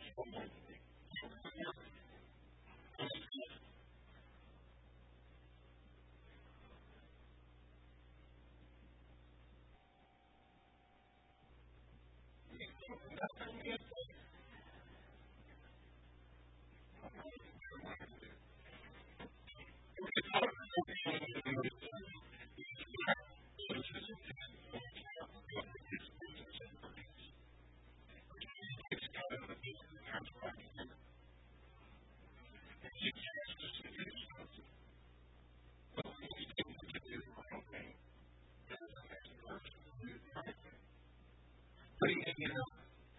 Testament putting it in a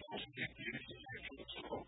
positive use of sexual assault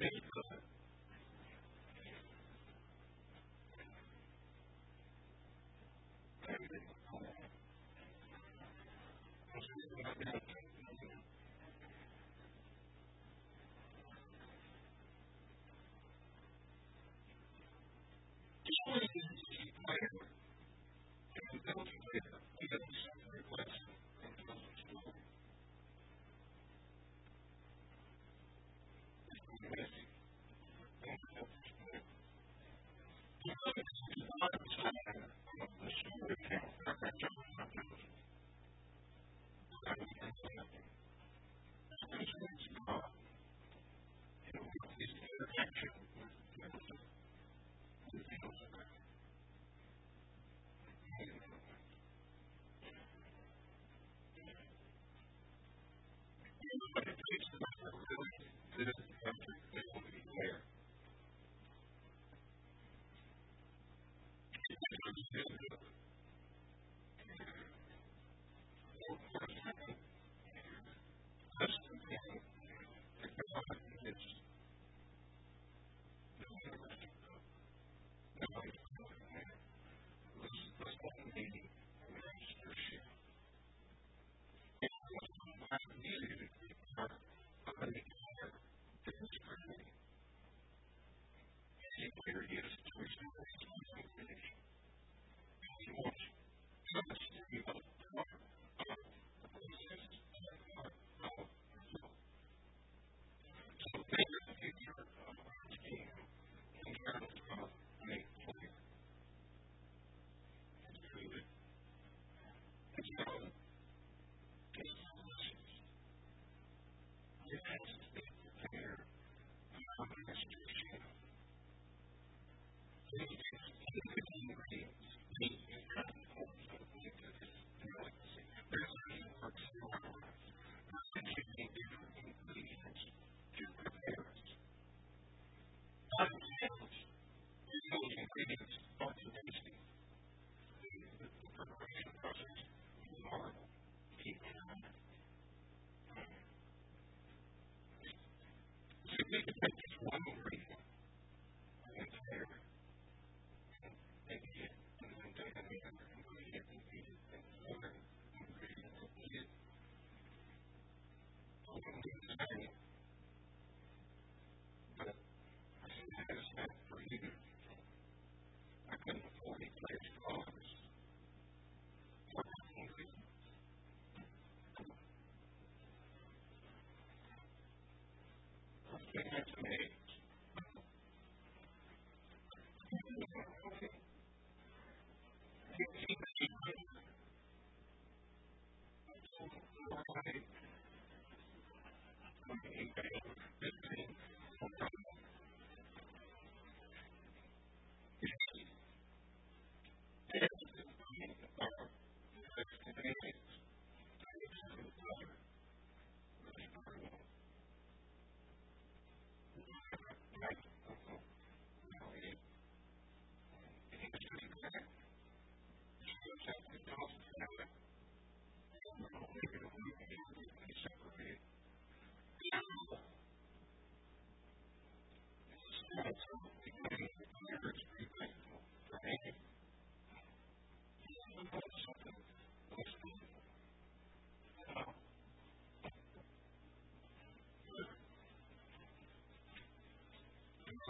make. it's not really, it is next. commitment to make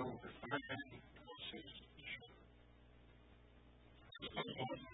So the finite process is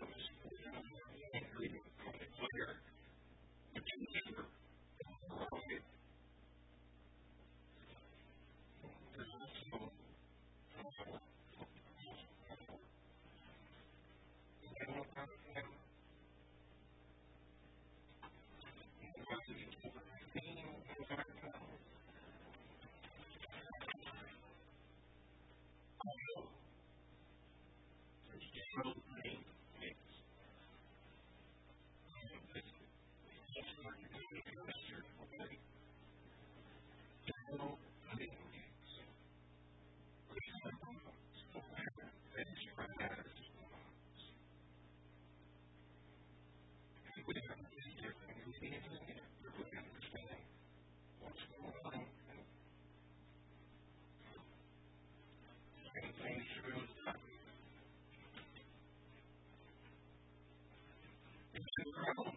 incredible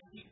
forceful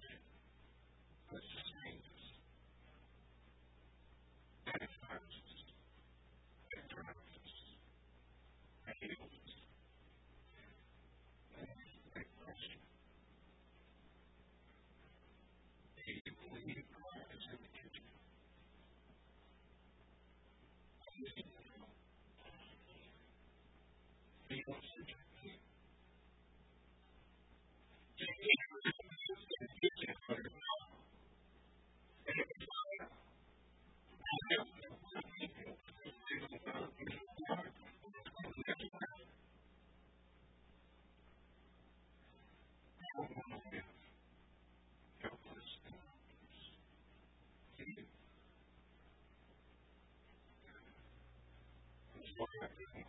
life much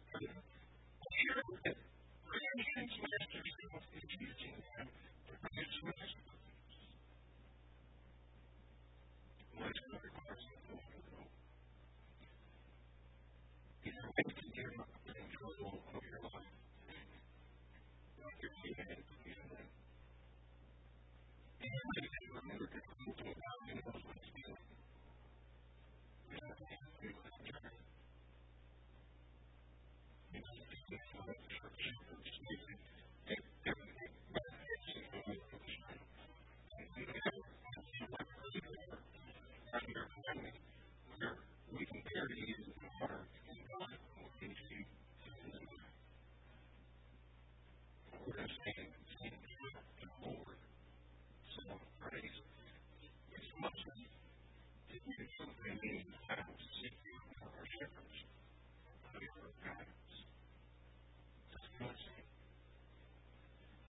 the Church of Jesus.